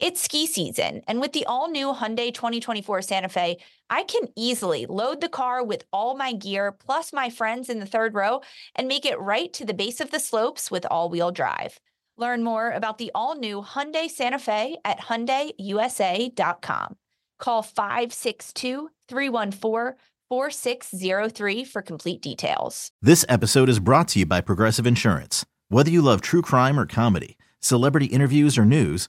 It's ski season, and with the all new Hyundai 2024 Santa Fe, I can easily load the car with all my gear plus my friends in the third row and make it right to the base of the slopes with all wheel drive. Learn more about the all new Hyundai Santa Fe at HyundaiUSA.com. Call 562 314 4603 for complete details. This episode is brought to you by Progressive Insurance. Whether you love true crime or comedy, celebrity interviews or news,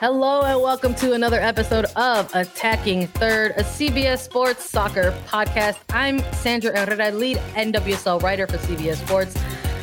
Hello and welcome to another episode of Attacking Third, a CBS Sports soccer podcast. I'm Sandra Herrera, lead NWSL writer for CBS Sports.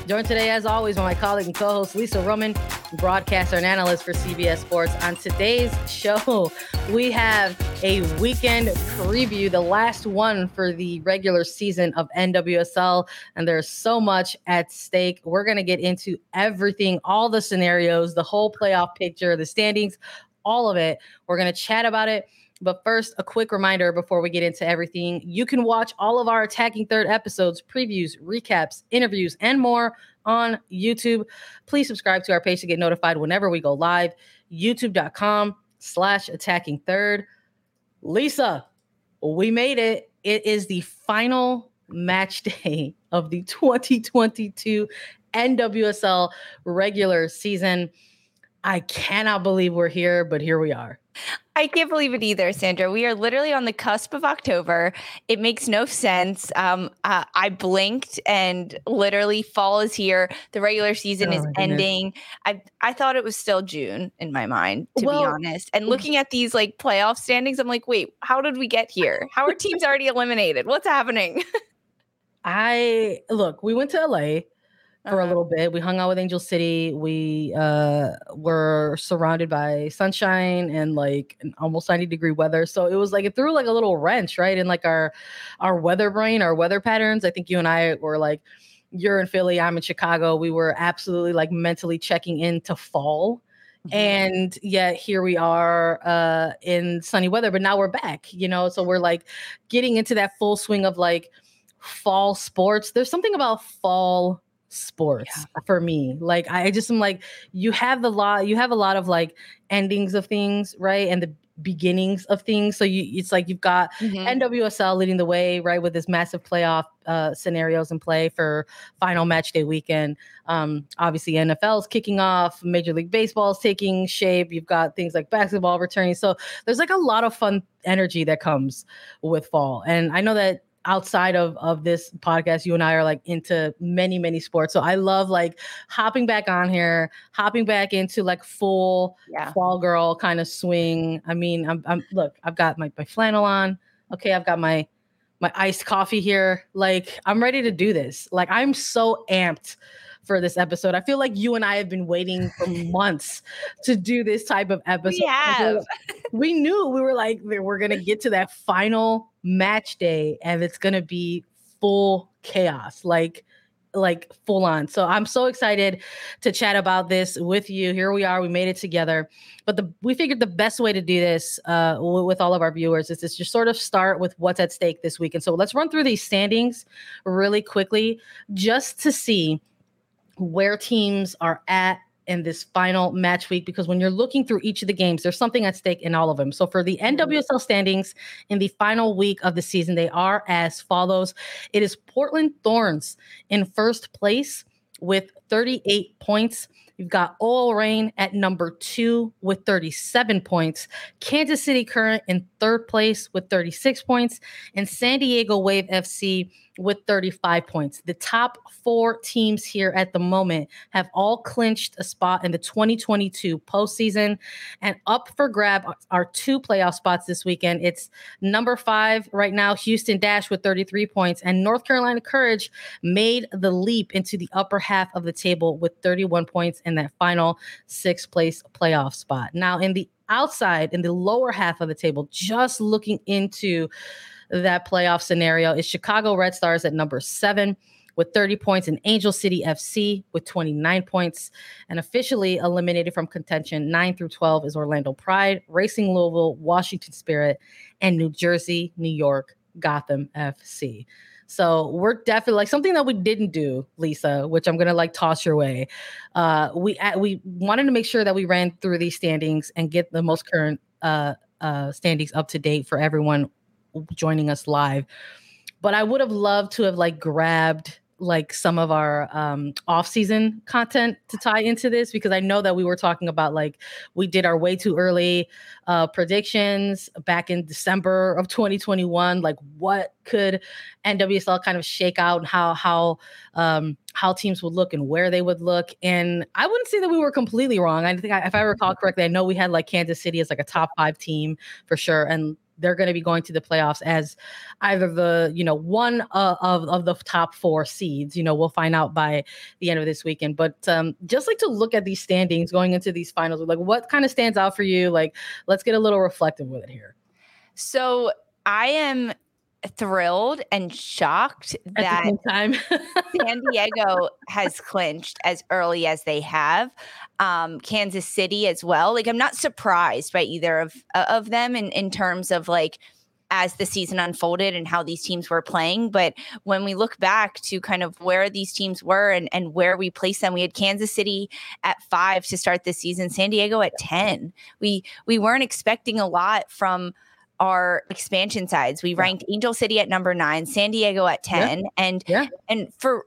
Joined today, as always, by my colleague and co-host Lisa Roman, broadcaster and analyst for CBS Sports. On today's show, we have a weekend preview, the last one for the regular season of NWSL, and there's so much at stake. We're going to get into everything, all the scenarios, the whole playoff picture, the standings, all of it. We're going to chat about it. But first, a quick reminder before we get into everything you can watch all of our Attacking Third episodes, previews, recaps, interviews, and more on YouTube. Please subscribe to our page to get notified whenever we go live. YouTube.com slash attacking third. Lisa, we made it. It is the final match day of the 2022 NWSL regular season. I cannot believe we're here, but here we are. I can't believe it either, Sandra. We are literally on the cusp of October. It makes no sense. Um, uh, I blinked and literally fall is here. The regular season oh, is ending. I I thought it was still June in my mind, to well, be honest. And looking at these like playoff standings, I'm like, wait, how did we get here? How are teams already eliminated? What's happening? I look. We went to LA for uh-huh. a little bit. We hung out with Angel City. We uh, were surrounded by sunshine and like almost 90 degree weather. So it was like it threw like a little wrench, right? In like our our weather brain, our weather patterns. I think you and I were like, you're in Philly, I'm in Chicago. We were absolutely like mentally checking into fall. Mm-hmm. And yet here we are uh in sunny weather, but now we're back, you know. So we're like getting into that full swing of like fall sports. There's something about fall sports yeah. for me. Like I just am like you have the lot you have a lot of like endings of things, right? And the beginnings of things. So you it's like you've got mm-hmm. NWSL leading the way, right, with this massive playoff uh, scenarios in play for final match day weekend. Um, obviously NFL's kicking off, Major League Baseball's taking shape. You've got things like basketball returning. So there's like a lot of fun energy that comes with fall. And I know that outside of of this podcast you and i are like into many many sports. So i love like hopping back on here hopping back into like full yeah. fall girl kind of swing. I mean i'm, I'm look i've got my, my flannel on. Okay i've got my my iced coffee here. Like i'm ready to do this. Like i'm so amped for this episode. I feel like you and I have been waiting for months to do this type of episode. We have. We knew we were like we're gonna get to that final match day, and it's gonna be full chaos. Like like full on. So I'm so excited to chat about this with you. Here we are. We made it together. But the we figured the best way to do this uh, w- with all of our viewers is to just sort of start with what's at stake this week. And so let's run through these standings really quickly just to see where teams are at in this final match week because when you're looking through each of the games, there's something at stake in all of them. So for the mm-hmm. NWSL standings in the final week of the season, they are as follows. It is Portland Thorns in first place with 38 points. You've got OL Reign at number two with 37 points. Kansas City Current in third place with 36 points. And San Diego Wave FC with 35 points. The top four teams here at the moment have all clinched a spot in the 2022 postseason. And up for grab are two playoff spots this weekend. It's number five right now, Houston Dash with 33 points, and North Carolina Courage made the leap into the upper half of the table with 31 points in that final sixth place playoff spot. Now, in the outside, in the lower half of the table, just looking into that playoff scenario is Chicago Red Stars at number seven with 30 points and Angel City FC with 29 points. And officially eliminated from contention 9 through 12 is Orlando Pride, Racing Louisville, Washington Spirit, and New Jersey, New York, Gotham FC. So we're definitely like something that we didn't do, Lisa, which I'm gonna like toss your way. Uh, we we wanted to make sure that we ran through these standings and get the most current uh, uh, standings up to date for everyone joining us live. But I would have loved to have like grabbed like some of our um off-season content to tie into this because I know that we were talking about like we did our way too early uh predictions back in December of 2021 like what could NWSL kind of shake out and how how um how teams would look and where they would look. And I wouldn't say that we were completely wrong. I think I, if I recall correctly I know we had like Kansas City as like a top 5 team for sure. And they're going to be going to the playoffs as either the you know one of of the top four seeds. You know, we'll find out by the end of this weekend. But um, just like to look at these standings going into these finals, like what kind of stands out for you? Like, let's get a little reflective with it here. So I am thrilled and shocked that San Diego has clinched as early as they have. Um, Kansas City as well. Like I'm not surprised by either of uh, of them in in terms of like as the season unfolded and how these teams were playing. But when we look back to kind of where these teams were and, and where we placed them, we had Kansas City at five to start the season, San Diego at 10. We we weren't expecting a lot from our expansion sides. We ranked yeah. Angel City at number nine, San Diego at 10. Yeah. And yeah. and for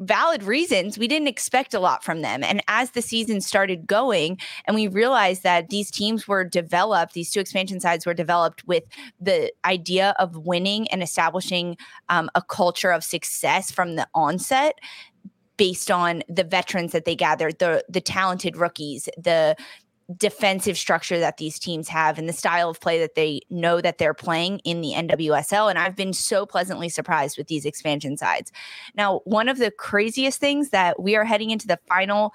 valid reasons, we didn't expect a lot from them. And as the season started going, and we realized that these teams were developed, these two expansion sides were developed with the idea of winning and establishing um, a culture of success from the onset based on the veterans that they gathered, the the talented rookies, the defensive structure that these teams have and the style of play that they know that they're playing in the NWSL. And I've been so pleasantly surprised with these expansion sides. Now, one of the craziest things that we are heading into the final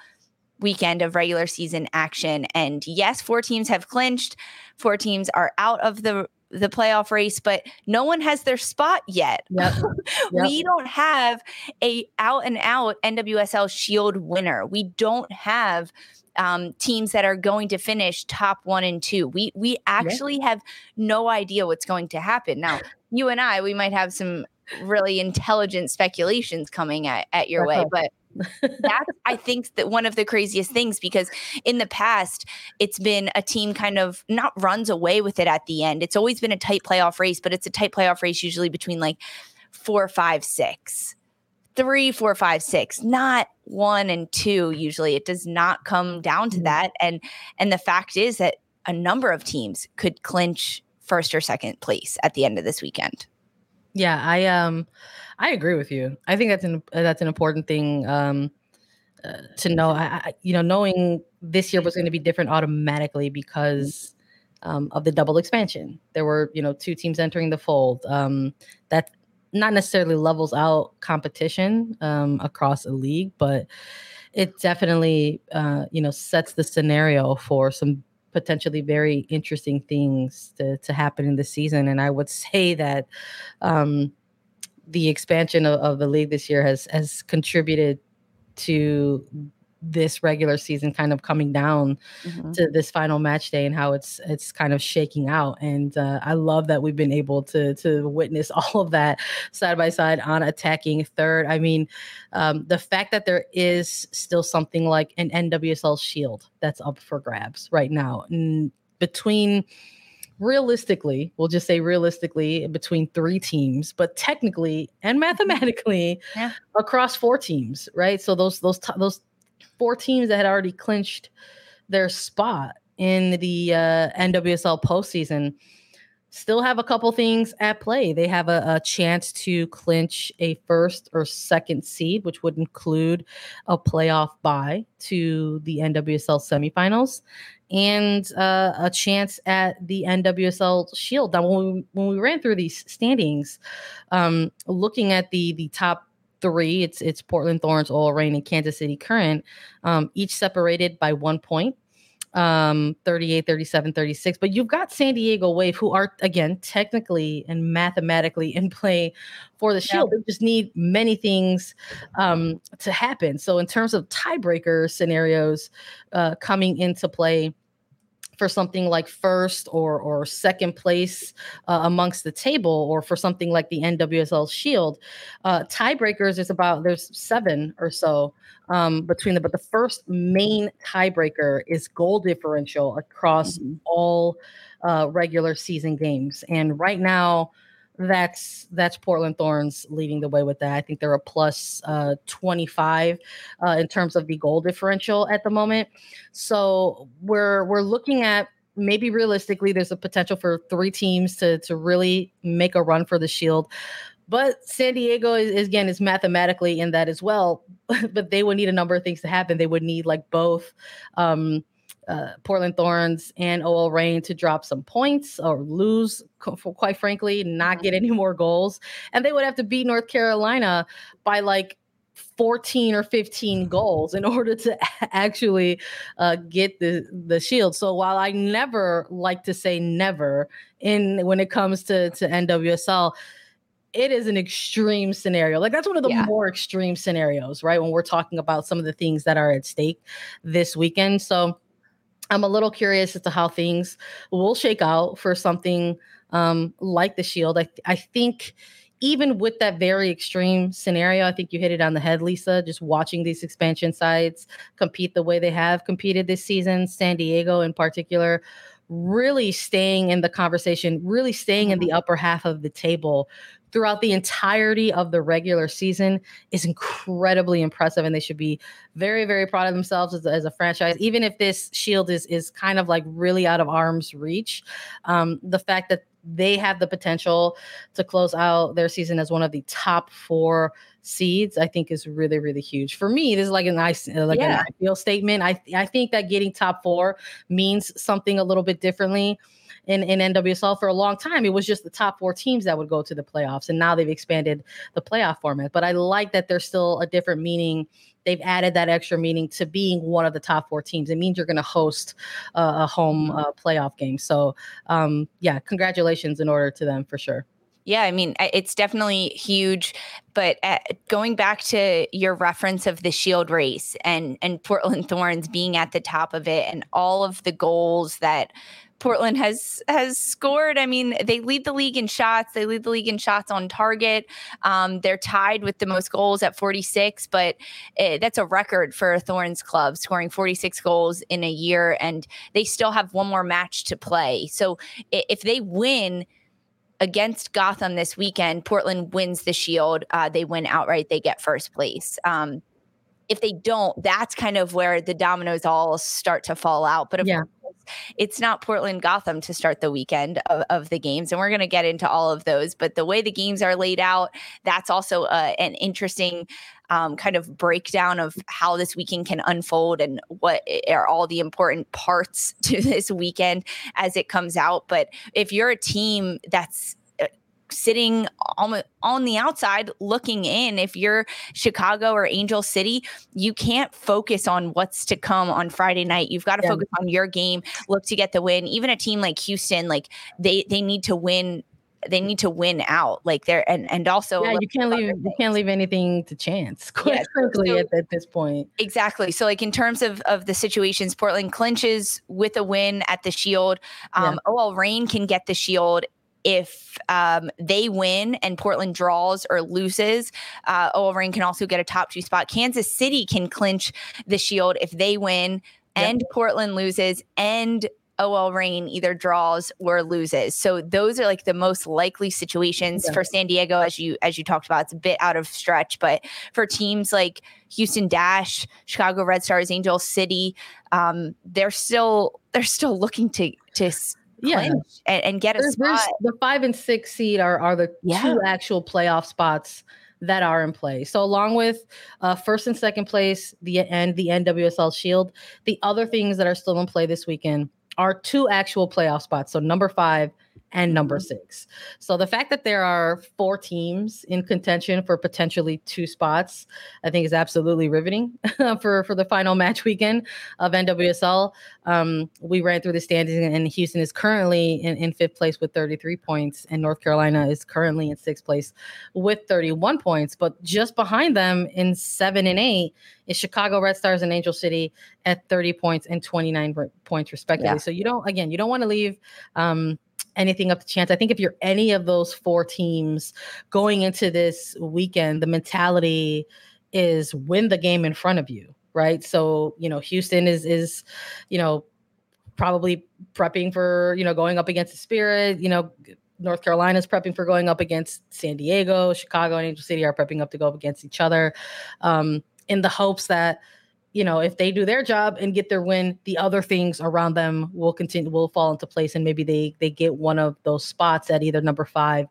weekend of regular season action. And yes, four teams have clinched, four teams are out of the the playoff race, but no one has their spot yet. Yep. Yep. we don't have a out and out NWSL Shield winner. We don't have um, teams that are going to finish top one and two. We we actually yeah. have no idea what's going to happen. Now, you and I, we might have some really intelligent speculations coming at, at your way, but that's I think that one of the craziest things because in the past it's been a team kind of not runs away with it at the end. It's always been a tight playoff race, but it's a tight playoff race usually between like four, five, six three, four, five, six, not one and two. Usually, it does not come down to mm-hmm. that. And and the fact is that a number of teams could clinch first or second place at the end of this weekend. Yeah, I um, I agree with you. I think that's an that's an important thing um uh, to know. I, I, you know, knowing this year was going to be different automatically because um, of the double expansion. There were, you know, two teams entering the fold. Um, that not necessarily levels out competition um, across a league, but it definitely uh, you know sets the scenario for some potentially very interesting things to, to happen in the season. And I would say that um, the expansion of, of the league this year has has contributed to this regular season kind of coming down mm-hmm. to this final match day and how it's it's kind of shaking out and uh, i love that we've been able to to witness all of that side by side on attacking third i mean um, the fact that there is still something like an nwsl shield that's up for grabs right now and between realistically, we'll just say realistically between three teams, but technically and mm-hmm. mathematically yeah. across four teams, right? So those those those four teams that had already clinched their spot in the uh, NWSL postseason still have a couple things at play. They have a, a, chance to clinch a first or second seed, which would include a playoff bye to the NWSL semifinals and uh, a chance at the NWSL Shield. Now, when we, when we ran through these standings, um, looking at the the top three, it's it's Portland Thorns, OL Reign, and Kansas City Current, um, each separated by one point um 38 37 36 but you've got san diego wave who are again technically and mathematically in play for the shield. Yeah. they just need many things um to happen. So in terms of tiebreaker scenarios uh coming into play for something like first or or second place uh, amongst the table, or for something like the NWSL Shield. Uh, tiebreakers is about there's seven or so um, between them. but the first main tiebreaker is goal differential across mm-hmm. all uh, regular season games, and right now that's that's Portland Thorns leading the way with that. I think they're a plus, uh, 25 uh, in terms of the goal differential at the moment. So we're we're looking at maybe realistically there's a potential for three teams to to really make a run for the Shield. But San Diego is, is again is mathematically in that as well. but they would need a number of things to happen. They would need like both. Um, uh, Portland Thorns and OL Reign to drop some points or lose, quite frankly, not get mm-hmm. any more goals. And they would have to beat North Carolina by like 14 or 15 goals in order to actually uh, get the the shield. So while I never like to say never in when it comes to to NWSL, it is an extreme scenario. Like that's one of the yeah. more extreme scenarios, right? When we're talking about some of the things that are at stake this weekend. So I'm a little curious as to how things will shake out for something um, like the Shield. I, I think even with that very extreme scenario, I think you hit it on the head, Lisa. Just watching these expansion sides compete the way they have competed this season, San Diego in particular, really staying in the conversation, really staying in the mm-hmm. upper half of the table throughout the entirety of the regular season is incredibly impressive and they should be very very proud of themselves as, as a franchise. Even if this shield is is kind of like really out of arm's reach um, the fact that they have the potential to close out their season as one of the top four seeds i think is really really huge for me this is like a nice uh, like yeah. an ideal statement i i think that getting top four means something a little bit differently in, in NWSL for a long time. It was just the top four teams that would go to the playoffs. And now they've expanded the playoff format. But I like that there's still a different meaning. They've added that extra meaning to being one of the top four teams. It means you're going to host uh, a home uh, playoff game. So, um, yeah, congratulations in order to them for sure. Yeah, I mean, it's definitely huge. But uh, going back to your reference of the Shield race and and Portland Thorns being at the top of it, and all of the goals that Portland has has scored. I mean, they lead the league in shots. They lead the league in shots on target. Um, they're tied with the most goals at 46, but it, that's a record for a Thorns club, scoring 46 goals in a year, and they still have one more match to play. So if they win against Gotham this weekend, Portland wins the Shield. Uh, they win outright. They get first place. Um, if they don't, that's kind of where the dominoes all start to fall out. But of yeah. course, it's not Portland Gotham to start the weekend of, of the games. And we're going to get into all of those. But the way the games are laid out, that's also uh, an interesting um, kind of breakdown of how this weekend can unfold and what are all the important parts to this weekend as it comes out. But if you're a team that's sitting on, on the outside looking in. If you're Chicago or Angel City, you can't focus on what's to come on Friday night. You've got to yeah. focus on your game, look to get the win. Even a team like Houston, like they they need to win they need to win out like there and and also yeah you can't leave you can't leave anything to chance quite yeah, frankly so, at, at, this point exactly so like in terms of of the situations portland clinches with a win at the shield um yeah. OL Reign can get the shield if um, they win and Portland draws or loses, uh, OL Reign can also get a top two spot. Kansas City can clinch the Shield if they win and yep. Portland loses and OL Reign either draws or loses. So those are like the most likely situations yeah. for San Diego, as you as you talked about. It's a bit out of stretch, but for teams like Houston Dash, Chicago Red Stars, Angel City, um, they're still they're still looking to to yeah. and, and, get a there's, spot. There's the five and six seed are are the yeah. two actual playoff spots that are in play. So along with uh, first and second place, the and the NWSL Shield, the other things that are still in play this weekend are two actual playoff spots. So number five and number mm-hmm. six. So the fact that there are four teams in contention for potentially two spots, I think is absolutely riveting for for the final match weekend of NWSL. Um, we ran through the standings, and Houston is currently in, in fifth place with 33 points, and North Carolina is currently in sixth place with 31 points. But just behind them in seven and eight is Chicago Red Stars and Angel City at 30 points and 29 points respectively. Yeah. So you don't again, you don't want to leave um, anything up to chance. I think if you're any of those four teams going into this weekend, the mentality is win the game in front of you, right? So, you know, Houston is is, you know, probably prepping for, you know, going up against the Spirit, you know, North Carolina is prepping for going up against San Diego, Chicago and Angel City are prepping up to go up against each other um, in the hopes that you know, if they do their job and get their win, the other things around them will continue will fall into place, and maybe they they get one of those spots at either number five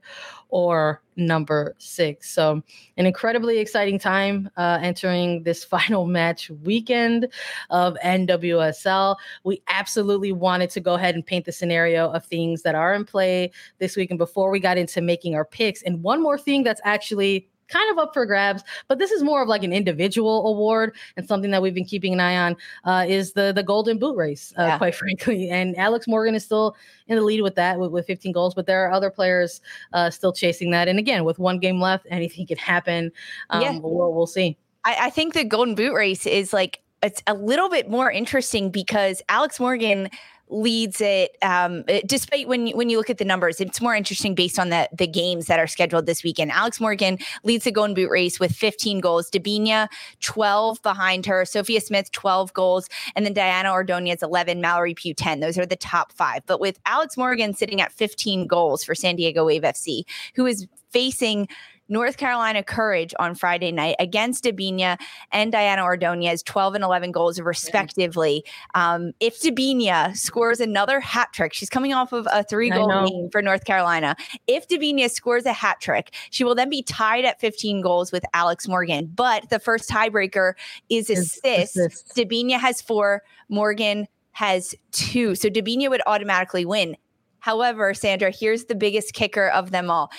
or number six. So, an incredibly exciting time uh, entering this final match weekend of NWSL. We absolutely wanted to go ahead and paint the scenario of things that are in play this weekend before we got into making our picks. And one more thing that's actually kind of up for grabs, but this is more of like an individual award and something that we've been keeping an eye on uh, is the the Golden Boot race, uh, yeah. quite frankly. And Alex Morgan is still in the lead with that with, with 15 goals, but there are other players uh, still chasing that. And again, with one game left, anything can happen. Um, yeah. we'll, we'll see. I, I think the Golden Boot race is like it's a little bit more interesting because Alex Morgan leads it. Um, despite when you, when you look at the numbers, it's more interesting based on the the games that are scheduled this weekend. Alex Morgan leads the Golden Boot race with 15 goals. Debinha 12 behind her. Sophia Smith 12 goals, and then Diana Ordonez 11. Mallory Pugh 10. Those are the top five. But with Alex Morgan sitting at 15 goals for San Diego Wave FC, who is facing North Carolina Courage on Friday night against Debinha and Diana Ordonez, 12 and 11 goals respectively. Um, if Debinha scores another hat trick, she's coming off of a three goal game for North Carolina. If Debinha scores a hat trick, she will then be tied at 15 goals with Alex Morgan. But the first tiebreaker is assists. Assist. Debinha has four, Morgan has two. So Debinha would automatically win. However, Sandra, here's the biggest kicker of them all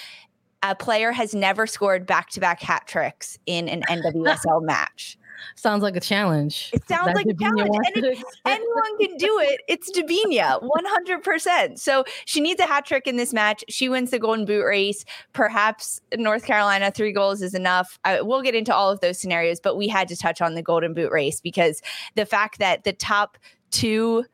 a player has never scored back to back hat tricks in an NWSL match. Sounds like a challenge. It sounds like a challenge. And if anyone can do it, it's Debinha, 100%. So she needs a hat trick in this match. She wins the Golden Boot race. Perhaps North Carolina, three goals is enough. I, we'll get into all of those scenarios, but we had to touch on the Golden Boot race because the fact that the top two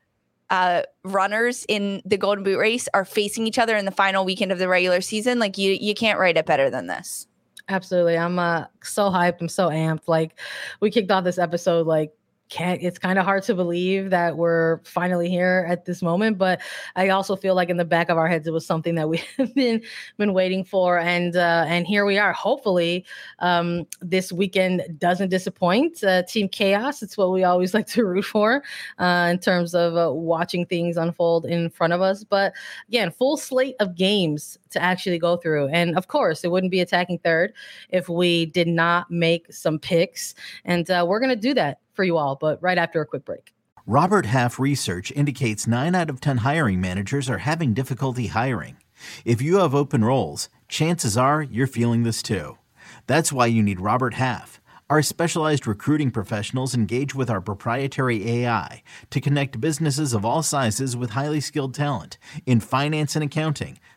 uh, runners in the Golden Boot race are facing each other in the final weekend of the regular season. Like you, you can't write it better than this. Absolutely, I'm uh, so hyped. I'm so amped. Like we kicked off this episode like can't it's kind of hard to believe that we're finally here at this moment but i also feel like in the back of our heads it was something that we've been been waiting for and uh and here we are. Hopefully um this weekend doesn't disappoint uh, team chaos. It's what we always like to root for uh in terms of uh, watching things unfold in front of us but again full slate of games to actually go through and of course it wouldn't be attacking third if we did not make some picks and uh, we're going to do that for you all, but right after a quick break. Robert Half research indicates 9 out of 10 hiring managers are having difficulty hiring. If you have open roles, chances are you're feeling this too. That's why you need Robert Half. Our specialized recruiting professionals engage with our proprietary AI to connect businesses of all sizes with highly skilled talent in finance and accounting,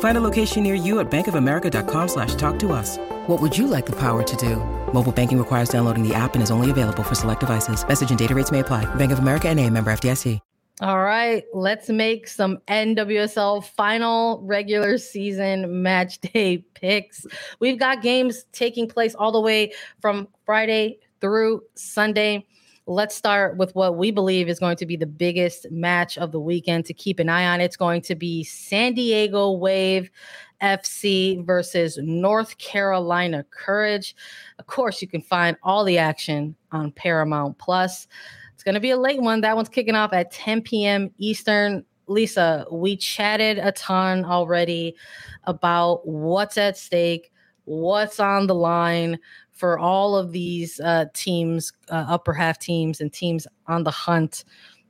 Find a location near you at bankofamerica.com slash talk to us. What would you like the power to do? Mobile banking requires downloading the app and is only available for select devices. Message and data rates may apply. Bank of America and a member FDIC. All right, let's make some NWSL final regular season match day picks. We've got games taking place all the way from Friday through Sunday. Let's start with what we believe is going to be the biggest match of the weekend to keep an eye on. It's going to be San Diego Wave FC versus North Carolina Courage. Of course, you can find all the action on Paramount Plus. It's going to be a late one. That one's kicking off at 10 p.m. Eastern. Lisa, we chatted a ton already about what's at stake, what's on the line for all of these uh, teams, uh, upper half teams, and teams on the hunt.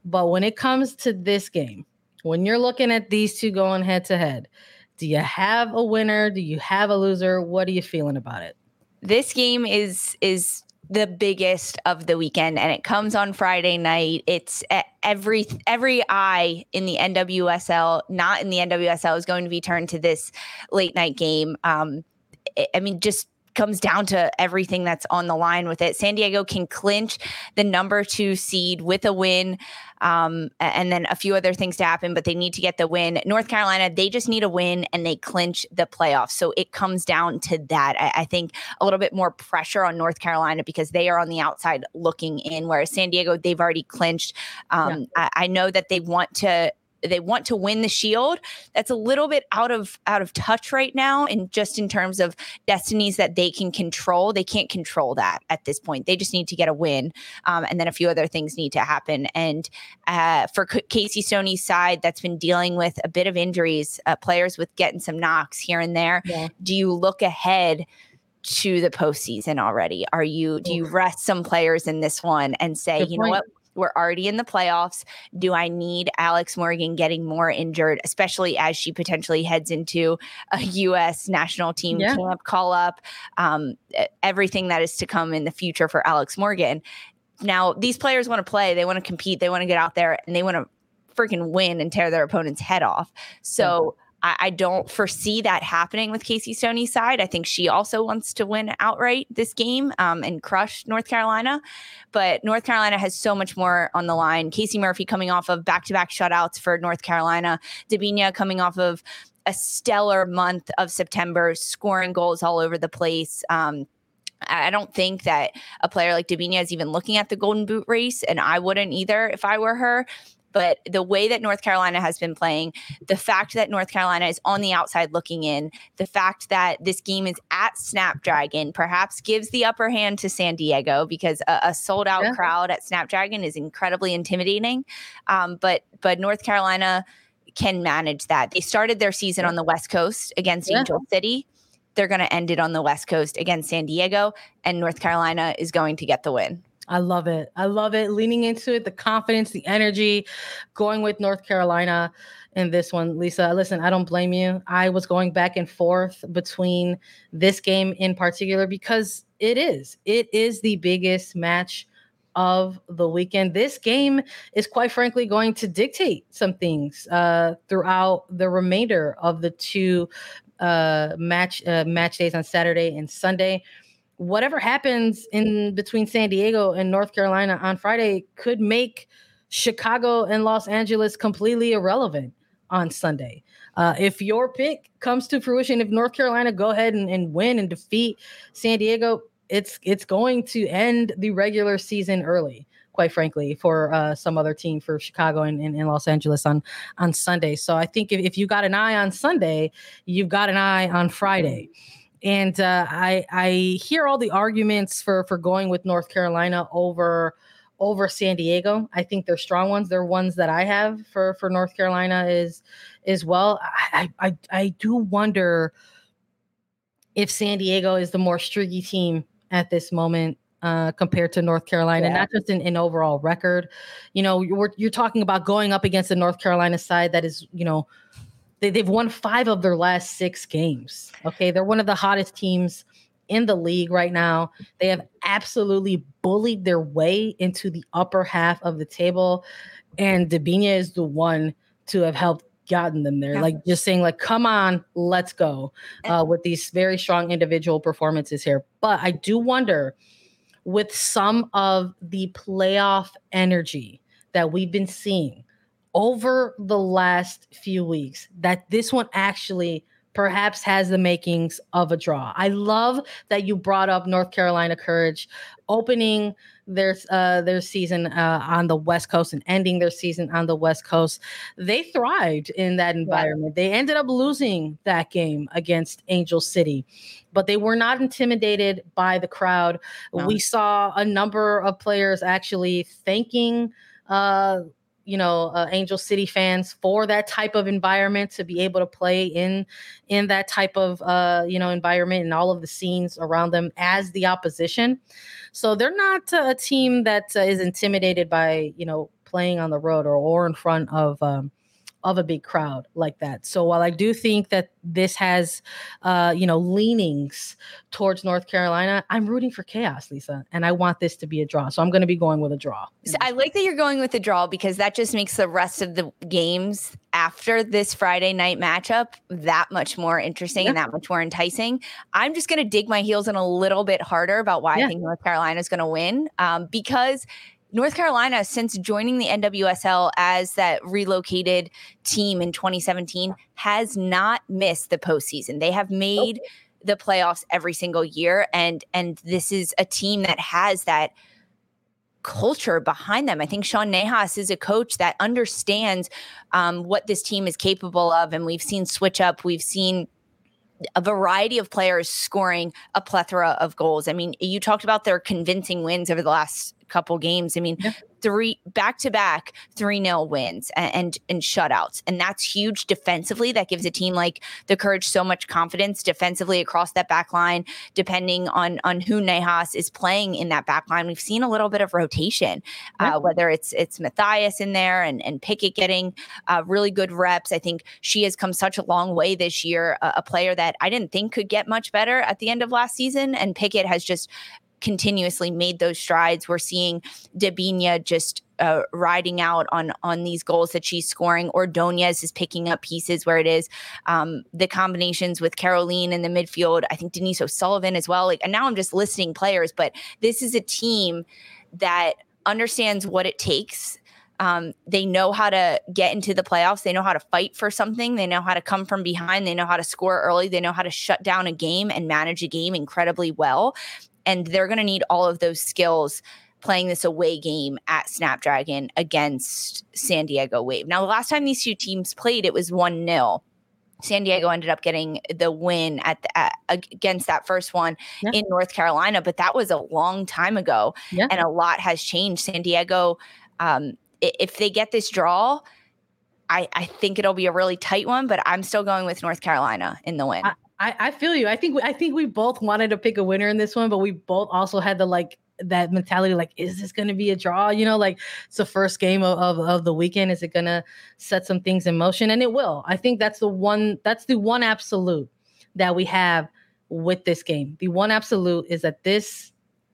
But when it comes to this game, when you're looking at these two going head to head, do you have a winner? Do you have a loser? What are you feeling about it? This game is is the biggest of the weekend and it comes on Friday night. It's every every eye in the NWSL, not in the NWSL is going to be turned to this late night game. Um I mean just comes down to everything that's on the line with it. San Diego can clinch the number two seed with a win, um, and then a few other things to happen, but they need to get the win. North Carolina, they just need a win and they clinch the playoffs. So it comes down to that. I, I think a little bit more pressure on North Carolina because they are on the outside looking in, whereas San Diego, they've already clinched. Um, yeah. I, I know that they want to they want to win the shield that's a little bit out of out of touch right now and just in terms of destinies that they can control they can't control that at this point they just need to get a win um, and then a few other things need to happen and uh, for casey stoney's side that's been dealing with a bit of injuries uh, players with getting some knocks here and there yeah. do you look ahead to the postseason already? Are you do you rest some players in this one and say, Good you point. know what, we're already in the playoffs. Do I need Alex Morgan getting more injured, especially as she potentially heads into a U.S. national team yeah. camp call up? Um, everything that is to come in the future for Alex Morgan. Now, these players want to play, they want to compete, they want to get out there, and they want to freaking win and tear their opponent's head off. So, I, I don't foresee that happening with Casey Stoney's side. I think she also wants to win outright this game um, and crush North Carolina. But North Carolina has so much more on the line. Casey Murphy coming off of back to back shutouts for North Carolina, Debinha coming off of a stellar month of September, scoring goals all over the place. Um, I don't think that a player like Debinha is even looking at the Golden Boot race, and I wouldn't either if I were her. But the way that North Carolina has been playing, the fact that North Carolina is on the outside looking in, the fact that this game is at Snapdragon perhaps gives the upper hand to San Diego because a, a sold out yeah. crowd at Snapdragon is incredibly intimidating. Um, but but North Carolina can manage that. They started their season on the West Coast against yeah. Angel City. They're going to end it on the West Coast against San Diego, and North Carolina is going to get the win. I love it. I love it. Leaning into it, the confidence, the energy, going with North Carolina in this one. Lisa, listen, I don't blame you. I was going back and forth between this game in particular because it is. It is the biggest match of the weekend. This game is quite frankly going to dictate some things uh, throughout the remainder of the two uh, match uh, match days on Saturday and Sunday whatever happens in between San Diego and North Carolina on Friday could make Chicago and Los Angeles completely irrelevant on Sunday. Uh, if your pick comes to fruition, if North Carolina go ahead and, and win and defeat San Diego, it's it's going to end the regular season early quite frankly, for uh, some other team for Chicago and, and, Los Angeles on on Sunday. So I think if, if you got an eye on Sunday, you've got an eye on Friday and uh, I I hear all the arguments for for going with North Carolina over over San Diego. I think they're strong ones. They're ones that I have for for North Carolina is as well. I I I do wonder if San Diego is the more streaky team at this moment uh, compared to North Carolina, yeah. not just in, in overall record. You know, you're, you're talking about going up against the North Carolina side that is, you know, they, they've won five of their last six games. Okay. They're one of the hottest teams in the league right now. They have absolutely bullied their way into the upper half of the table. And Debinha is the one to have helped gotten them there. Yeah. Like just saying, like, come on, let's go uh, with these very strong individual performances here. But I do wonder with some of the playoff energy that we've been seeing over the last few weeks, that this one actually perhaps has the makings of a draw. I love that you brought up North Carolina Courage opening their uh, their season uh, on the West Coast and ending their season on the West Coast. They thrived in that environment. Yeah. They ended up losing that game against Angel City, but they were not intimidated by the crowd. No. We saw a number of players actually thanking uh, you know uh, angel city fans for that type of environment to be able to play in in that type of uh you know environment and all of the scenes around them as the opposition. So they're not uh, a team that uh, is intimidated by you know playing on the road or or in front of um of a big crowd like that. So while I do think that this has, uh, you know, leanings towards North Carolina, I'm rooting for chaos, Lisa, and I want this to be a draw. So I'm going to be going with a draw. So I like that you're going with a draw because that just makes the rest of the games after this Friday night matchup that much more interesting yeah. and that much more enticing. I'm just going to dig my heels in a little bit harder about why yeah. I think North Carolina is going to win um, because North Carolina, since joining the NWSL as that relocated team in 2017, has not missed the postseason. They have made okay. the playoffs every single year, and and this is a team that has that culture behind them. I think Sean Nahas is a coach that understands um, what this team is capable of, and we've seen switch up. We've seen a variety of players scoring a plethora of goals. I mean, you talked about their convincing wins over the last couple games. I mean, yeah. three back to back three nil wins and, and, and shutouts, and that's huge defensively. That gives a team like the Courage so much confidence defensively across that back line. Depending on on who Nahas is playing in that back line, we've seen a little bit of rotation, yeah. uh, whether it's it's Matthias in there and and Pickett getting uh, really good reps. I think she has come such a long way this year. a, a player that I didn't think could get much better at the end of last season, and Pickett has just continuously made those strides. We're seeing Debinha just uh, riding out on on these goals that she's scoring. Ordonez is picking up pieces where it is um, the combinations with Kerolin in the midfield. I think Denise O'Sullivan as well. Like, and now I'm just listing players, but this is a team that understands what it takes. Um, they know how to get into the playoffs. They know how to fight for something. They know how to come from behind. They know how to score early. They know how to shut down a game and manage a game incredibly well and they're going to need all of those skills playing this away game at Snapdragon against San Diego Wave. Now, the last time these two teams played, it was 1 0. San Diego ended up getting the win at, the, at against that first one yeah. in North Carolina, but that was a long time ago, yeah. and a lot has changed. San Diego, um, if they get this draw, I, I think it'll be a really tight one, but I'm still going with North Carolina in the win. I, I, I feel you. I think I think we both wanted to pick a winner in this one, but we both also had the like that mentality like is this going to be a draw? You know like it's the first game of, of, of the weekend. Is it going to set some things in motion? And it will. I think that's the one that's the one absolute that we have with this game. The one absolute is that this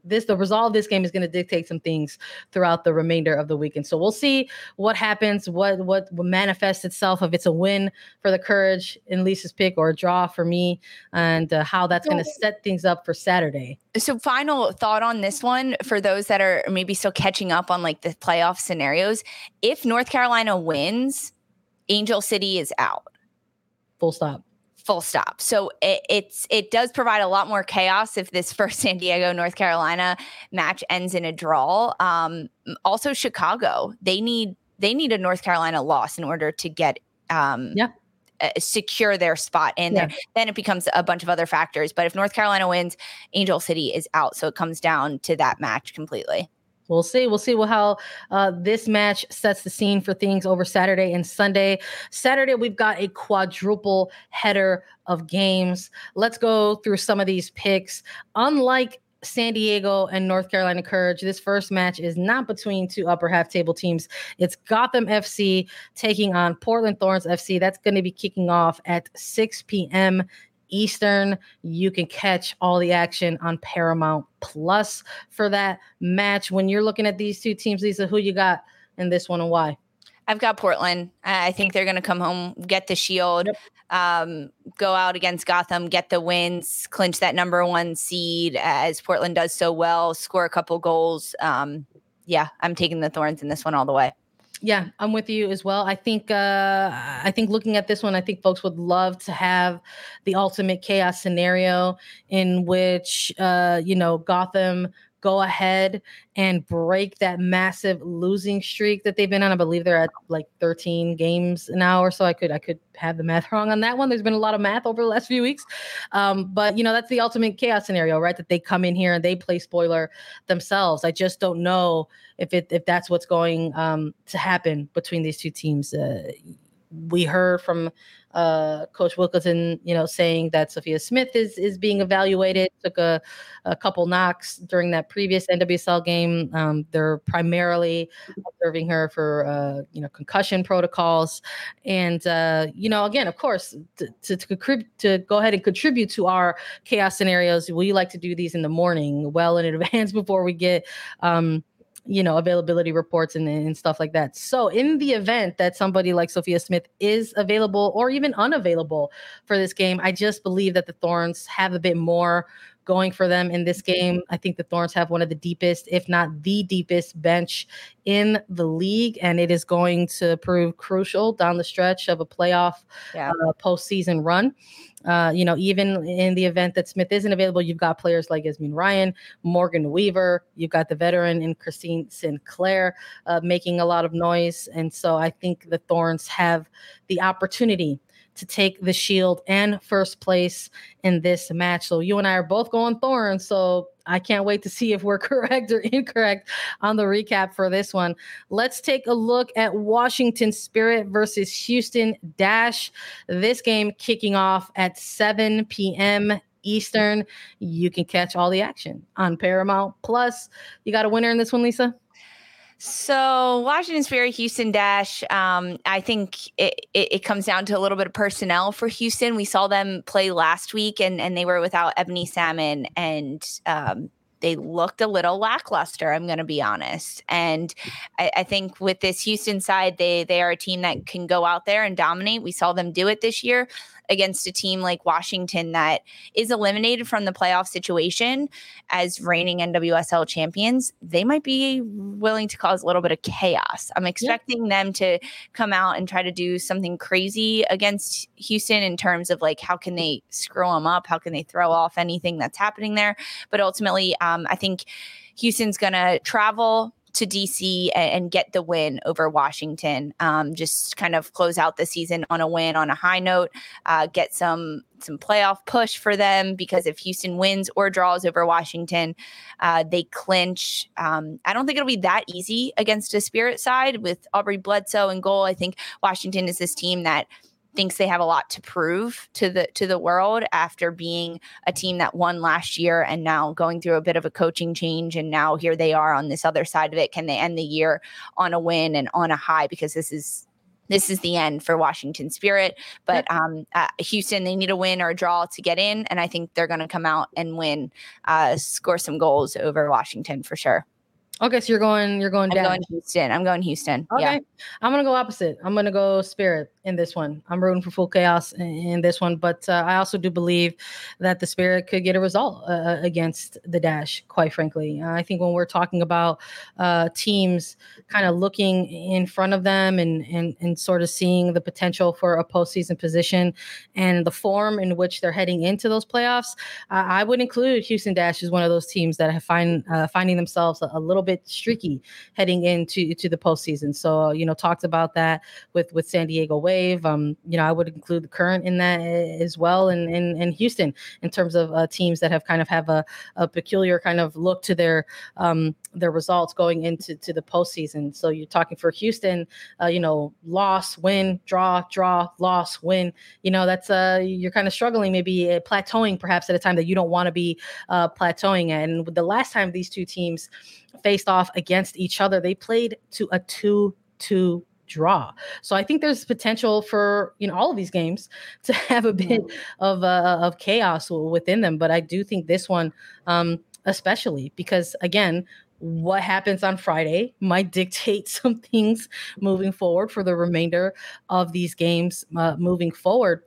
this the result of this game is going to dictate some things throughout the remainder of the weekend. So we'll see what happens, what what manifests itself if it's a win for the Courage in Lisa's pick or a draw for me, and uh, how that's going to set things up for Saturday. So final thought on this one for those that are maybe still catching up on like the playoff scenarios. If North Carolina wins, Angel City is out. Full stop full stop. So it, it's it does provide a lot more chaos if this first San Diego North Carolina match ends in a draw. Um, also, Chicago they need they need a North Carolina loss in order to get um, yeah. Uh, secure their spot in yeah. there. Then it becomes a bunch of other factors. But if North Carolina wins, Angel City is out. So it comes down to that match completely. We'll see. We'll see how uh, this match sets the scene for things over Saturday and Sunday. Saturday, we've got a quadruple header of games. Let's go through some of these picks. Unlike San Diego and North Carolina Courage. This first match is not between two upper half table teams. It's Gotham FC taking on Portland Thorns FC. That's going to be kicking off at 6 p.m. Eastern. You can catch all the action on Paramount Plus for that match. When you're looking at these two teams, Lisa, who you got in this one and why? I've got Portland. I think they're going to come home, get the shield, yep. um, go out against Gotham, get the wins, clinch that number one seed as Portland does so well, score a couple goals. Um, yeah, I'm taking the Thorns in this one all the way. Yeah, I'm with you as well. I think uh I think looking at this one, I think folks would love to have the ultimate chaos scenario in which uh you know Gotham go ahead and break that massive losing streak that they've been on. I believe they're at like 13 games now or so. I could I could have the math wrong on that one. There's been a lot of math over the last few weeks. Um, but you know, that's the ultimate chaos scenario, right? That they come in here and they play spoiler themselves. I just don't know if it if that's what's going um, to happen between these two teams. Uh, we heard from uh, Coach Wilkinson, you know, saying that Sophia Smith is is being evaluated. Took a, a couple knocks during that previous NWSL game. Um, they're primarily observing her for uh, you know concussion protocols, and uh, you know, again, of course, to to, to, to go ahead and contribute to our chaos scenarios, we like to do these in the morning, well in advance before we get. Um, you know availability reports and, and stuff like that. So in the event that somebody like sophia smith is available or even unavailable for this game i just believe that the thorns have a bit more going for them in this game. I think the Thorns have one of the deepest, if not the deepest, bench in the league, and it is going to prove crucial down the stretch of a playoff yeah. uh, postseason run. Uh, you know, even in the event that Smith isn't available, you've got players like Yazmeen Ryan, Morgan Weaver, you've got the veteran in Christine Sinclair uh, making a lot of noise. And so I think the Thorns have the opportunity to take the shield and first place in this match. So you and I are both going Thorns. So I can't wait to see if we're correct or incorrect on the recap for this one. Let's take a look at Washington Spirit versus Houston Dash. This game kicking off at 7 p.m. Eastern. You can catch all the action on Paramount Plus. You got a winner in this one, Lisa? So Washington Spirit, Houston Dash. Um, I think it, it, it, comes down to a little bit of personnel for Houston. We saw them play last week, and and they were without Ebony Salmon, and um, they looked a little lackluster. I'm going to be honest, and I, I, think with this Houston side, they they are a team that can go out there and dominate. We saw them do it this year against a team like Washington that is eliminated from the playoff situation as reigning NWSL champions, they might be willing to cause a little bit of chaos. I'm expecting yeah. them to come out and try to do something crazy against Houston in terms of like how can they screw them up? How can they throw off anything that's happening there? But ultimately, um, I think Houston's going to travel to DC and, and get the win over Washington. Um, just kind of close out the season on a win on a high note, uh, get some some playoff push for them because if Houston wins or draws over Washington, uh, they clinch. Um, I don't think it'll be that easy against a Spirit side with Aubrey Bledsoe and goal. I think Washington is this team that thinks they have a lot to prove to the to the world after being a team that won last year and now going through a bit of a coaching change and now here they are on this other side of it can they end the year on a win and on a high because this is this is the end for Washington Spirit. But um, uh, Houston, they need a win or a draw to get in, and I think they're going to come out and win, uh, score some goals over Washington for sure. Okay, so you're going, you're going I'm down. going Houston. I'm going Houston. Okay, yeah. I'm gonna go opposite. I'm gonna go Spirit in this one. I'm rooting for full chaos in, this one, but uh, I also do believe that the Spirit could get a result uh, uh against the Dash. Quite frankly, uh, I think when we're talking about uh, teams kind of looking in front of them and and and sort of seeing the potential for a postseason position and the form in which they're heading into those playoffs, I would include Houston Dash as one of those teams that have find uh, finding themselves a, a little bit streaky heading into to the postseason. So you know, talked about that with with San Diego Wave. Um, you know, I would include the current in that eh, as well, and in, in, Houston in terms of uh, teams that have kind of have a, a peculiar kind of look to their um, their results going into to the postseason. So you're talking for Houston, uh, you know, loss, win, draw, draw, loss, win. You know, that's uh, you're kind of struggling, maybe uh, plateauing perhaps at a time that you don't want to be uh, plateauing at. And the last time these two teams faced off against each other. They played to a 2 2 draw. So I think there's potential for you know all of these games to have a bit mm. of uh, of chaos within them. But I do think this one, um, especially because again, what happens on Friday might dictate some things moving forward for the remainder of these games uh, moving forward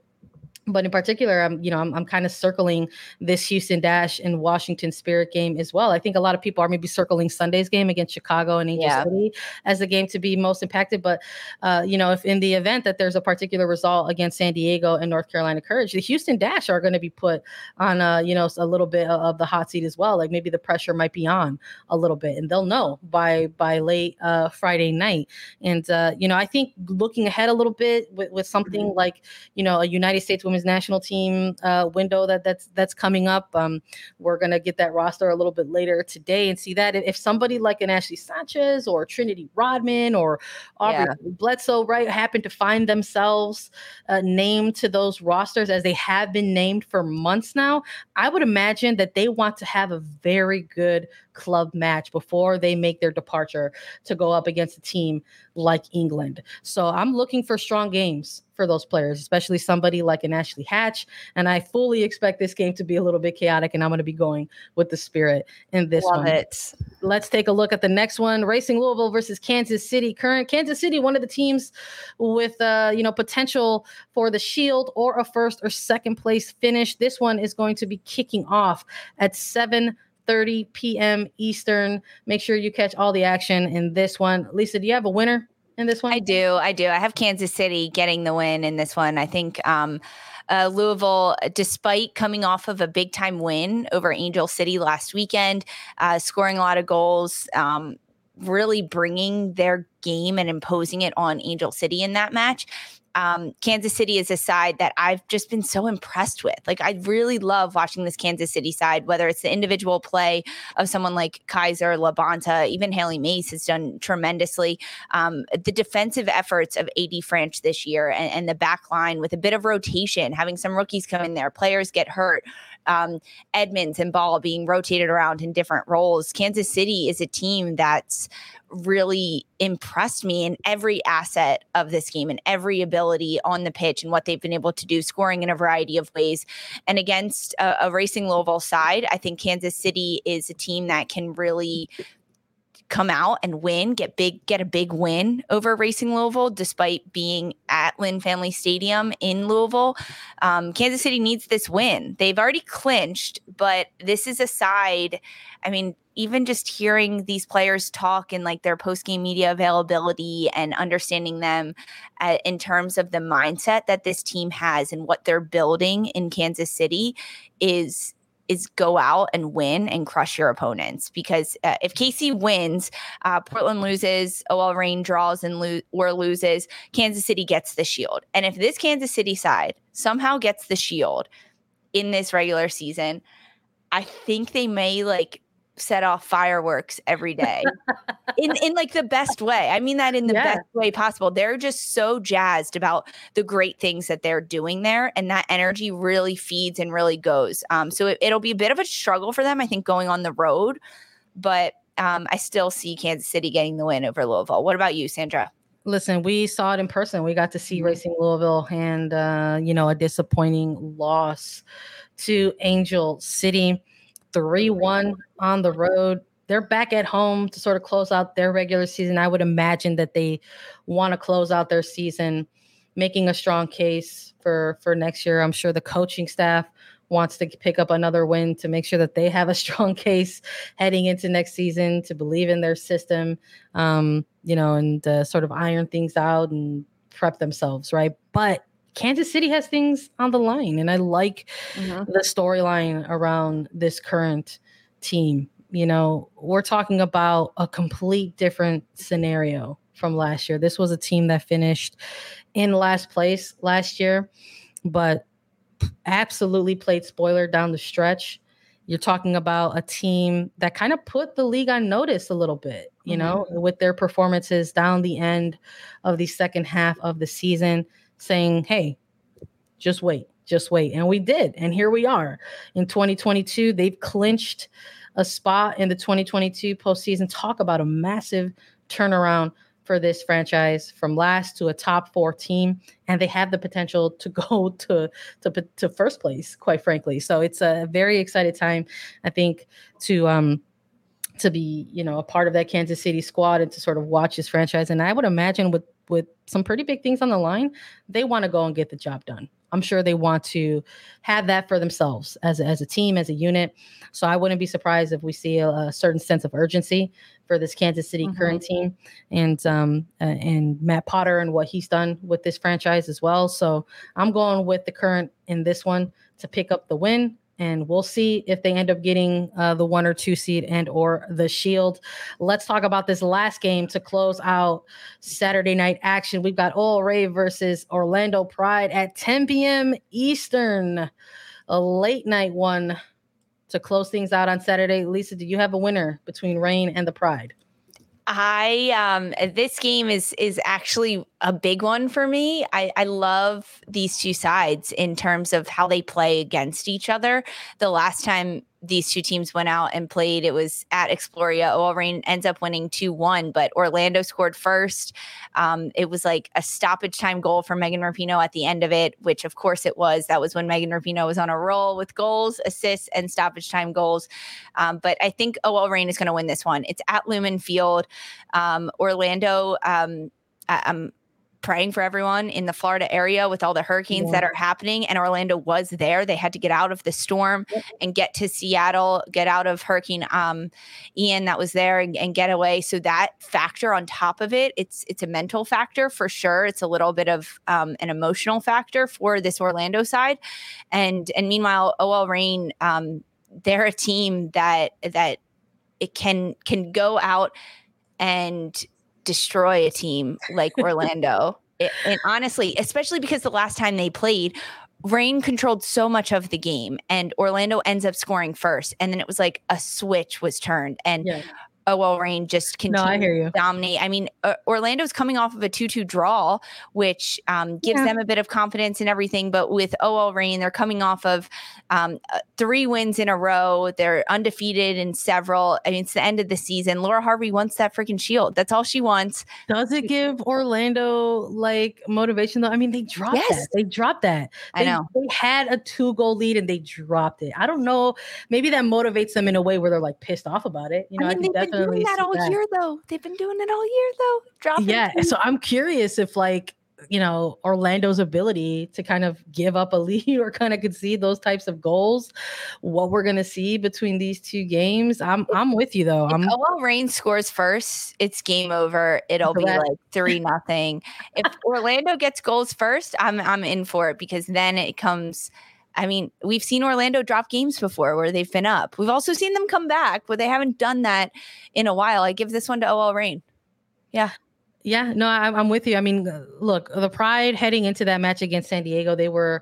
but in particular, I'm you know I'm, I'm kind of circling this Houston Dash and Washington Spirit game as well. I think a lot of people are maybe circling Sunday's game against Chicago and Angel yeah. City as the game to be most impacted. But uh, you know, if in the event that there's a particular result against San Diego and North Carolina Courage, the Houston Dash are going to be put on uh, you know a little bit of the hot seat as well. Like maybe the pressure might be on a little bit, and they'll know by by late uh, Friday night. And uh, you know, I think looking ahead a little bit with, with something mm-hmm. like you know a United States Women's women's national team uh, window that that's that's coming up. Um, we're gonna get that roster a little bit later today and see that. if somebody like an Ashley Sanchez or Trinity Rodman or Aubrey yeah. Bledsoe, right, happen to find themselves uh, named to those rosters as they have been named for months now, I would imagine that they want to have a very good club match before they make their departure to go up against a team like England. So I'm looking for strong games for those players, especially somebody like an Ashley Hatch. And I fully expect this game to be a little bit chaotic, and I'm going to be going with the spirit in this Love one. It. Let's take a look at the next one: Racing Louisville versus Kansas City. Current Kansas City, one of the teams with uh, you know potential for the Shield or a first or second place finish. This one is going to be kicking off at seven 30 p.m. Eastern. Make sure you catch all the action in this one. Lisa, do you have a winner in this one? I do. I do. I have Kansas City getting the win in this one. I think um, uh, Louisville, despite coming off of a big time win over Angel City last weekend, uh, scoring a lot of goals. Um, really bringing their game and imposing it on Angel City in that match um, Kansas City is a side that I've just been so impressed with. Like, I really love watching this Kansas City side, whether it's the individual play of someone like Kizer, LaBonta, even Hailie Mace has done tremendously. Um, the defensive efforts of AD Franch this year and, and the back line with a bit of rotation, having some rookies come in there, players get hurt. Um, Edmonds and Ball being rotated around in different roles. Kansas City is a team that's really impressed me in every asset of this game and every ability on the pitch and what they've been able to do, scoring in a variety of ways. And against a, a Racing Louisville side, I think Kansas City is a team that can really come out and win, get big, get a big win over Racing Louisville, despite being at Lynn Family Stadium in Louisville. Um, Kansas City needs this win. They've already clinched, but this is a side. I mean, even just hearing these players talk and like their post game media availability and understanding them uh, in terms of the mindset that this team has and what they're building in Kansas City is is go out and win and crush your opponents. Because uh, if KC wins, uh, Portland loses, OL Reign draws and lo- or loses, Kansas City gets the shield. And if this Kansas City side somehow gets the shield in this regular season, I think they may like set off fireworks every day in in like the best way. I mean that in the yeah. best way possible. They're just so jazzed about the great things that they're doing there and that energy really feeds and really goes. Um so it, will be a bit of a struggle for them I think going on the road, but um I still see Kansas City getting the win over Louisville. What about you, Sandra? Listen, we saw it in person. We got to see mm-hmm. Racing Louisville and uh, you know, a disappointing loss to Angel City. 3 1 on the road. They're back at home to sort of close out their regular season. I would imagine that they want to close out their season, making a strong case for for next year. I'm sure the coaching staff wants to pick up another win to make sure that they have a strong case heading into next season to believe in their system, um, you know, and uh, sort of iron things out and prep themselves, right? But Kansas City has things on the line, and I like mm-hmm. the storyline around this current team. You know, we're talking about a complete different scenario from last year. This was a team that finished in last place last year, but absolutely played spoiler down the stretch. You're talking about a team that kind of put the league on notice a little bit, you mm-hmm. know, with their performances down the end of the second half of the season saying, hey, just wait, just wait. And we did. And here we are in 2022. They've clinched a spot in the 2022 postseason. Talk about a massive turnaround for this franchise from last to a top four team, and they have the potential to go to to to first place, quite frankly. So it's a very excited time, I think, to um to be you know a part of that Kansas City squad and to sort of watch this franchise. And I would imagine with with some pretty big things on the line, they want to go and get the job done. I'm sure they want to have that for themselves as a, as a team, as a unit. So I wouldn't be surprised if we see a, a certain sense of urgency for this Kansas City mm-hmm. current team and um and Matt Potts and what he's done with this franchise as well. So I'm going with the current in this one to pick up the win and we'll see if they end up getting uh, the one or two seed and or the shield. Let's talk about this last game to close out saturday night action. We've got OL versus orlando pride at 10 p.m eastern. A late night one to close things out on saturday. Lisa do you have a winner between Reign and the pride I um this game is is actually a big one for me. I I love these two sides in terms of how they play against each other. The last time these two teams went out and played. It was at Exploria. OL Reign ends up winning 2 1, but Orlando scored first. Um, it was like a stoppage time goal for Megan Rapinoe at the end of it, which of course it was. That was when Megan Rapinoe was on a roll with goals, assists, and stoppage time goals. Um, but I think OL Reign is going to win this one. It's at Lumen Field. Um, Orlando. Um, I, I'm praying for everyone in the Florida area with all the hurricanes yeah. that are happening. And Orlando was there. They had to get out of the storm yep. and get to Seattle, get out of Hurricane um, Ian that was there and, and, get away. So that factor on top of it, it's it's a mental factor for sure. It's a little bit of um, an emotional factor for this Orlando side. And and meanwhile, OL Reign, um, they're a team that that it can can go out and destroy a team like Orlando. It, and honestly, especially because the last time they played, Reign controlled so much of the game and Orlando ends up scoring first. And then it was like a switch was turned. And yeah. OL Reign just continue no, I hear you. dominate. I mean, uh, Orlando's coming off of a 2 2 draw, which um, gives yeah. them a bit of confidence and everything. But with OL Reign, they're coming off of um, uh, three wins in a row. They're undefeated in several. I mean, it's the end of the season. Laura Harvey wants that freaking shield. That's all she wants. Does it give Orlando like motivation though? I mean, they dropped yes. that. They dropped that. They, I know. They had a two goal lead and they dropped it. I don't know. Maybe that motivates them in a way where they're like pissed off about it. You know, I, mean, I been doing that all that. year though. They've been doing it all year though. Dropping yeah. So I'm curious if like you know Orlando's ability to kind of give up a lead or kind of concede those types of goals. What we're gonna see between these two games, I'm I'm with you though. I'm OL Reign scores first, it's game over. It'll be like three nothing. if Orlando gets goals first, I'm I'm in for it because then it comes I mean, we've seen Orlando drop games before where they've been up. We've also seen them come back, but they haven't done that in a while. I give this one to OL Reign. Yeah. Yeah, no, I'm, with you. I mean, look, the Pride heading into that match against San Diego, they were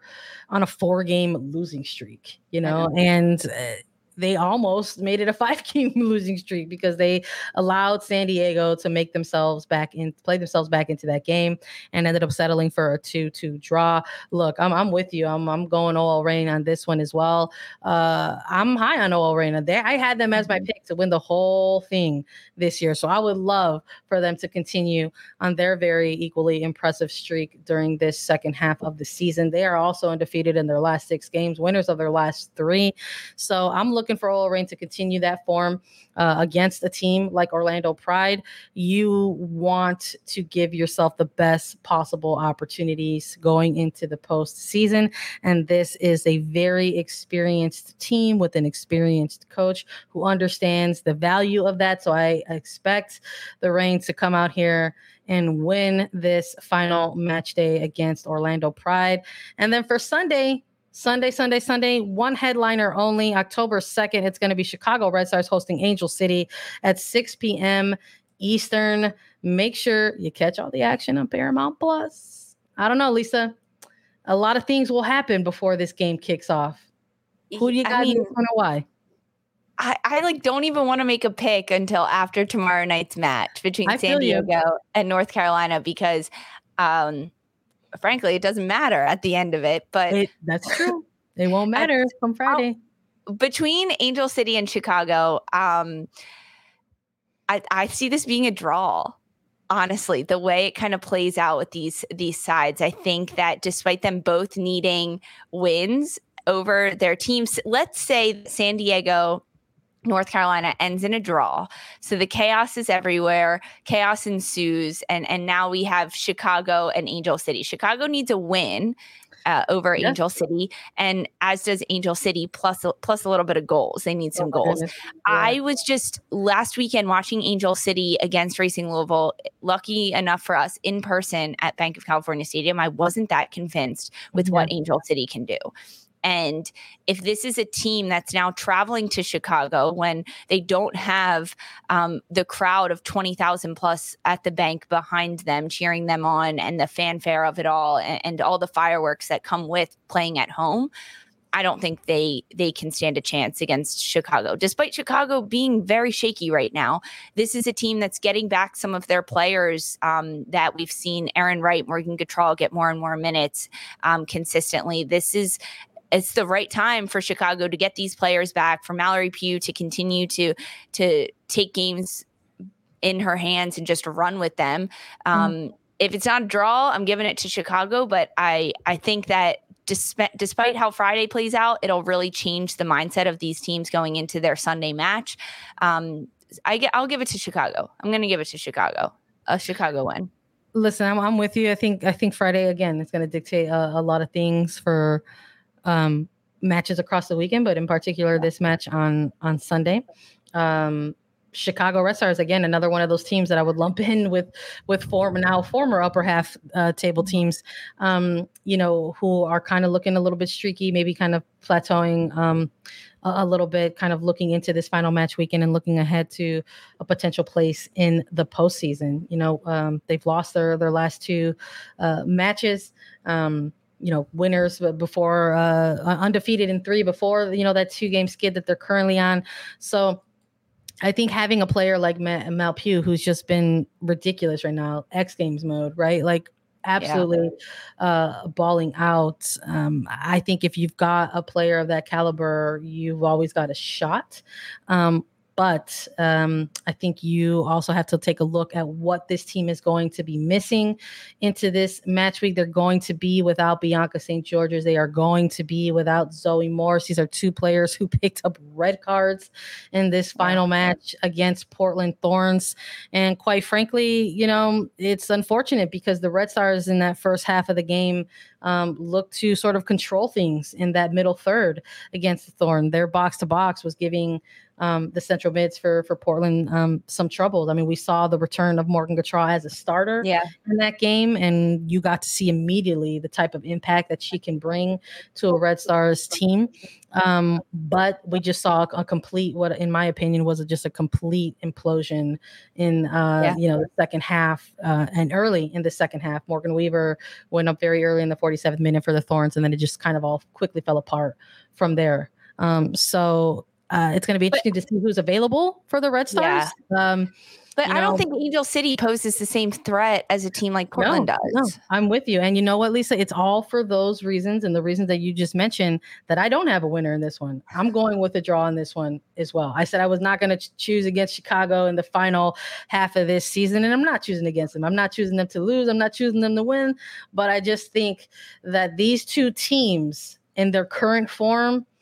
on a four game losing streak, you know, know. and uh, they almost made it a five game losing streak because they allowed San Diego to make themselves back in play themselves back into that game and ended up settling for a 2-2 draw. Look, I'm I'm with you. I'm I'm going OL Reign on this one as well. Uh, I'm high on OL Reign. There I had them as my mm-hmm. pick to win the whole thing this year. So I would love for them to continue on their very equally impressive streak during this second half of the season. They are also undefeated in their last six games, winners of their last three. So I'm looking looking for OL Reign to continue that form uh, against a team like Orlando Pride, you want to give yourself the best possible opportunities going into the postseason. And this is a very experienced team with an experienced coach who understands the value of that. So I expect the Reign to come out here and win this final match day against Orlando Pride. And then for Sunday, Sunday, Sunday, Sunday, one headliner only. October 2nd, it's going to be Chicago Red Stars hosting Angel City at 6 p.m. Eastern. Make sure you catch all the action on Paramount Plus. I don't know, Lisa. A lot of things will happen before this game kicks off. Who do you got and why? I, I like don't even want to make a pick until after tomorrow night's match between I San Diego you. and North Carolina because um frankly, it doesn't matter at the end of it. But it, that's true. It won't matter come Friday. between Angel City and Chicago, um, I, I see this being a draw. honestly the way it kind of plays out with these these sides i think that despite them both needing wins over their teams let's say san diego North Carolina ends in a draw. So the chaos is everywhere. Chaos ensues. And and now we have Chicago and Angel City. Chicago needs a win uh, over yes. Angel City, and as does Angel City, plus plus a little bit of goals. They need some oh, goals. Yeah. I was just last weekend watching Angel City against Racing Louisville. Lucky enough for us in person at Banc of California Stadium, I wasn't that convinced with yeah. what Angel City can do. And if this is a team that's now traveling to Chicago when they don't have um, the crowd of 20,000 plus at the bank behind them, cheering them on, and the fanfare of it all, and, and all the fireworks that come with playing at home, I don't think they they can stand a chance against Chicago. Despite Chicago being very shaky right now, this is a team that's getting back some of their players um, that we've seen Arin Wright, Morgan Gautrat get more and more minutes um, consistently. This is it's the right time for Chicago to get these players back, for Mallory Pugh to continue to to take games in her hands and just run with them. Mm-hmm. Um, mm. If it's not a draw, I'm giving it to Chicago, but I I think that despite despite how Friday plays out, it'll really change the mindset of these teams going into their Sunday match. Um, I get, I'll give it to Chicago. I'm going to give it to Chicago. A Chicago win. Listen, I'm, I'm with you. I think I think Friday again is going to dictate a, a lot of things for um, matches across the weekend, but in particular this match on on Sunday. Um, Chicago Red Stars again, another one of those teams that I would lump in with with former now former upper half uh, table teams, um, you know, who are kind of looking a little bit streaky, maybe kind of plateauing um, a, a, little bit, kind of looking into this final match weekend and looking ahead to a potential place in the postseason. You know, um, they've lost their their last two uh, matches. Um, you know winners before uh undefeated in three before you know that two game skid that they're currently on so I think having a player like Ma- Mal Pugh, who's just been ridiculous right now, X Games mode, right? Like absolutely yeah. uh, balling out. Um, I think if you've got a player of that caliber, you've always got a shot. Um, but um, I think you also have to take a look at what this team is going to be missing into this match week. They're going to be without Bianca St. Georges. They are going to be without Zoe Morse. These are two players who picked up red cards in this final match against Portland Thorns. And quite frankly, you know, it's unfortunate because the Red Stars in that first half of the game um, looked to sort of control things in that middle third against the Thorn. Their box to box was giving um, the central mids for for Portland um, some troubles. I mean, we saw the return of Morgan Gautrat as a starter yeah. in that game, and you got to see immediately the type of impact that she can bring to a Red Stars team. Um, but we just saw a complete, what in my opinion was just a complete implosion in uh, yeah. you know the second half uh, and early in the second half. Morgan Weaver went up very early in the 47th minute for the Thorns, and then it just kind of all quickly fell apart from there. Um, so uh, it's going to be interesting but, to see who's available for the Red Stars. Yeah. Um, but I know, don't think Angel City poses the same threat as a team like Portland no, does. No, I'm with you. And you know what, Lisa? It's all for those reasons and the reasons that you just mentioned that I don't have a winner in this one. I'm going with a draw in this one as well. I said I was not going to ch- choose against Chicago in the final half of this season, and I'm not choosing against them. I'm not choosing them to lose. I'm not choosing them to win. But I just think that these two teams in their current form –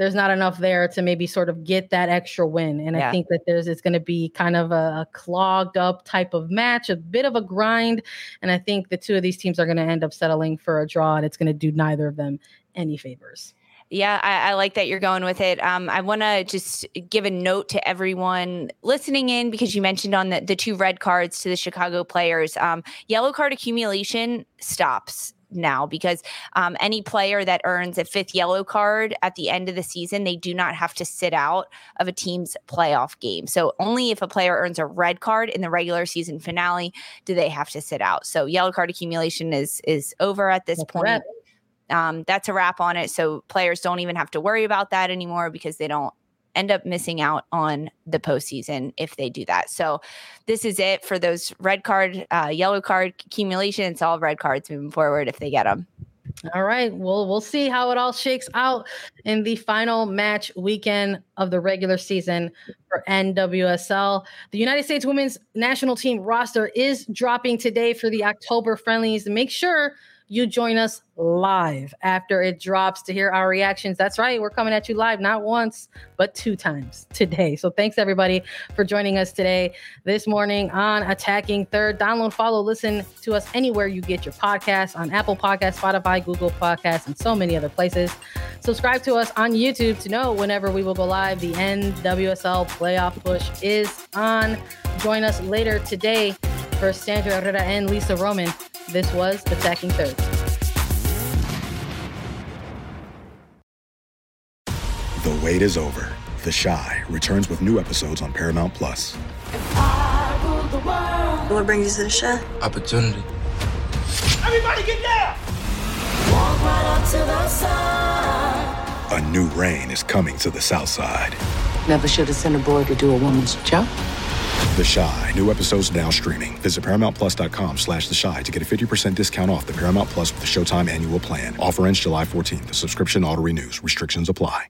there's not enough there to maybe sort of get that extra win. And yeah. I think that there's it's going to be kind of a, a, clogged up type of match, a bit of a grind. And I think the two of these teams are going to end up settling for a draw, and it's going to do neither of them any favors. Yeah, I, I, like that you're going with it. Um, I want to just give a note to everyone listening in because you mentioned on the, the two red cards to the Chicago players. Um, yellow card accumulation stops now because um, any player that earns a fifth yellow card at the end of the season, they do not have to sit out of a team's playoff game. So only if a player earns a red card in the regular season finale do they have to sit out. So yellow card accumulation is is over at this that's point. Um, that's a wrap on it. So players don't even have to worry about that anymore because they don't end up missing out on the postseason if they do that. So this is it for those red card, uh, yellow card accumulation. It's all red cards moving forward if they get them. All right. Well, we'll see how it all shakes out in the final match weekend of the regular season for NWSL. The United States women's national team roster is dropping today for the October friendlies. Make sure you join us live after it drops to hear our reactions. That's right, we're coming at you live, not once, but two times today. So thanks everybody for joining us today, this morning on Attacking Third. Download, follow, listen to us anywhere you get your podcasts on Apple Podcasts, Spotify, Google Podcasts, and so many other places. Subscribe to us on YouTube to know whenever we will go live. The NWSL playoff push is on. Join us later today for Sandra Herrera and Lisa Roman. This was Attacking Third. The wait is over. The Chi returns with new episodes on Paramount Plus. What brings you to the show? Opportunity. Everybody get down! A new reign is coming to the South Side. Never should have sent a boy to do a woman's job. The Chi. New episodes now streaming. Visit ParamountPlus.com slash The Chi to get a 50% discount off the Paramount Plus with the Showtime annual plan. Offer ends July 14th. The subscription auto renews. Restrictions apply.